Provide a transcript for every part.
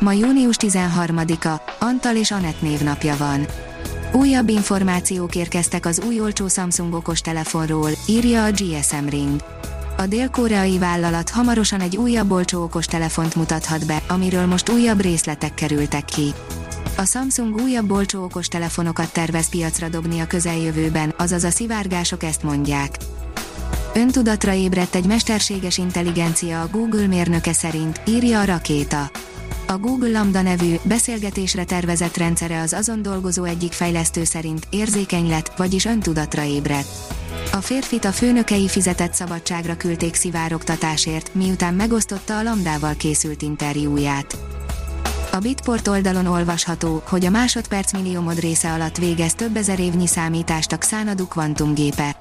Ma június 13-a, Antal és Anett névnapja van. Újabb információk érkeztek az új olcsó Samsung okos telefonról, írja a GSM Ring. A dél-koreai vállalat hamarosan egy újabb olcsó okos telefont mutathat be, amiről most újabb részletek kerültek ki. A Samsung újabb olcsó okos telefonokat tervez piacra dobni a közeljövőben, azaz a szivárgások ezt mondják. Öntudatra ébredt egy mesterséges intelligencia a Google mérnöke szerint, írja a rakéta. A Google Lambda nevű, beszélgetésre tervezett rendszere az azon dolgozó egyik fejlesztő szerint érzékeny lett, vagyis öntudatra ébredt. A férfit a főnökei fizetett szabadságra küldték szivárogtatásért, miután megosztotta a Lambdával készült interjúját. A Bitport oldalon olvasható, hogy a másodperc milliómod része alatt végez több ezer évnyi számítást a Xanadu kvantumgépe.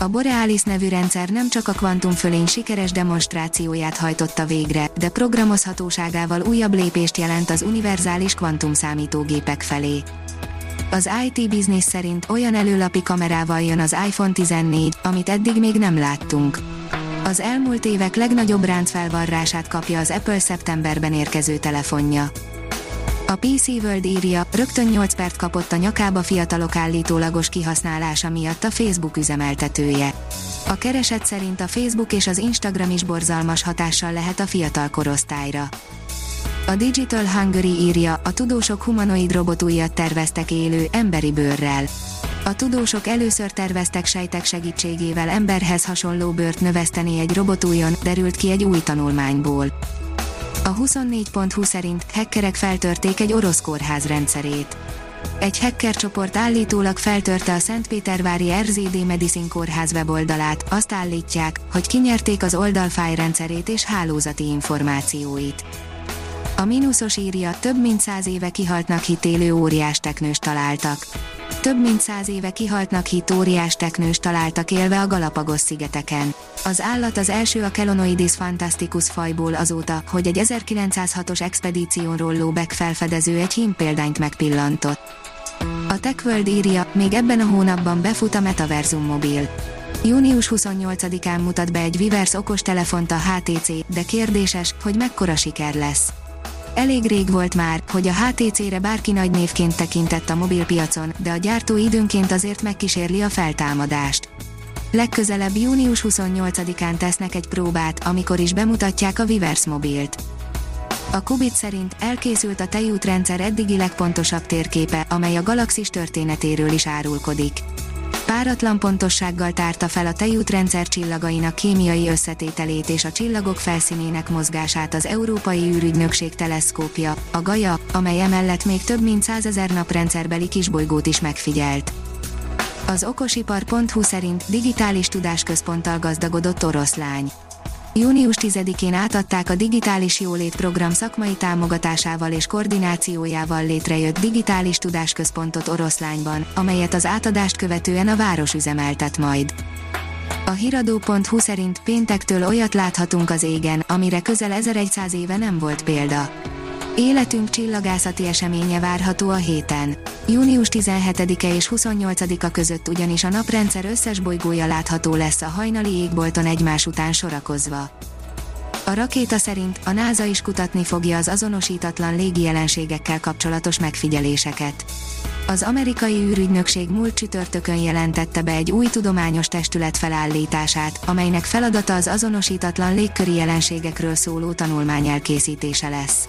A Borealis nevű rendszer nem csak a kvantumfölény sikeres demonstrációját hajtotta végre, de programozhatóságával újabb lépést jelent az univerzális kvantumszámítógépek felé. Az IT Business szerint olyan előlapi kamerával jön az iPhone 14, amit eddig még nem láttunk. Az elmúlt évek legnagyobb ráncfelvarrását kapja az Apple szeptemberben érkező telefonja. A PC World írja, rögtön 8 perc kapott a nyakába fiatalok állítólagos kihasználása miatt a Facebook üzemeltetője. A kereset szerint a Facebook és az Instagram is borzalmas hatással lehet a fiatal korosztályra. A Digital Hungary írja, a tudósok humanoid robotújat terveztek élő, emberi bőrrel. A tudósok először terveztek sejtek segítségével emberhez hasonló bőrt növeszteni egy robotújon, derült ki egy új tanulmányból. A 24.20 szerint hackerek feltörték egy orosz kórház rendszerét. Egy hacker csoport állítólag feltörte a Szentpétervári RZD Medicine kórház weboldalát, azt állítják, hogy kinyerték az oldal rendszerét és hálózati információit. A mínuszos írja, több mint száz éve kihaltnak hitélő óriás teknős találtak. Több mint száz éve kihaltnak hit óriás teknős találtak élve a Galapagos szigeteken. Az állat az első a Kelonoidis fantasticus fajból azóta, hogy egy 1906-os expedíción rolló Beck felfedező egy hímpéldányt megpillantott. A TechWorld írja, még ebben a hónapban befut a Metaversum mobil. Június 28-án mutat be egy Vivers okos telefont a HTC, de kérdéses, hogy mekkora siker lesz. Elég rég volt már, hogy a HTC-re bárki nagy névként tekintett a mobilpiacon, de a gyártó időnként azért megkísérli a feltámadást. Legközelebb június 28-án tesznek egy próbát, amikor is bemutatják a Vivers mobilt. A Kubit szerint elkészült a tejútrendszer eddigi legpontosabb térképe, amely a galaxis történetéről is árulkodik páratlan pontossággal tárta fel a tejútrendszer csillagainak kémiai összetételét és a csillagok felszínének mozgását az Európai űrügynökség teleszkópja, a Gaia, amely emellett még több mint százezer naprendszerbeli kisbolygót is megfigyelt. Az okosipar.hu szerint digitális tudásközponttal gazdagodott oroszlány június 10-én átadták a Digitális Jólét Program szakmai támogatásával és koordinációjával létrejött Digitális Tudásközpontot Oroszlányban, amelyet az átadást követően a város üzemeltet majd. A hiradó.hu szerint péntektől olyat láthatunk az égen, amire közel 1100 éve nem volt példa. Életünk csillagászati eseménye várható a héten. Június 17-e és 28-a között ugyanis a naprendszer összes bolygója látható lesz a hajnali égbolton egymás után sorakozva. A rakéta szerint a NASA is kutatni fogja az azonosítatlan légi jelenségekkel kapcsolatos megfigyeléseket. Az amerikai űrügynökség múlt csütörtökön jelentette be egy új tudományos testület felállítását, amelynek feladata az azonosítatlan légköri jelenségekről szóló tanulmány elkészítése lesz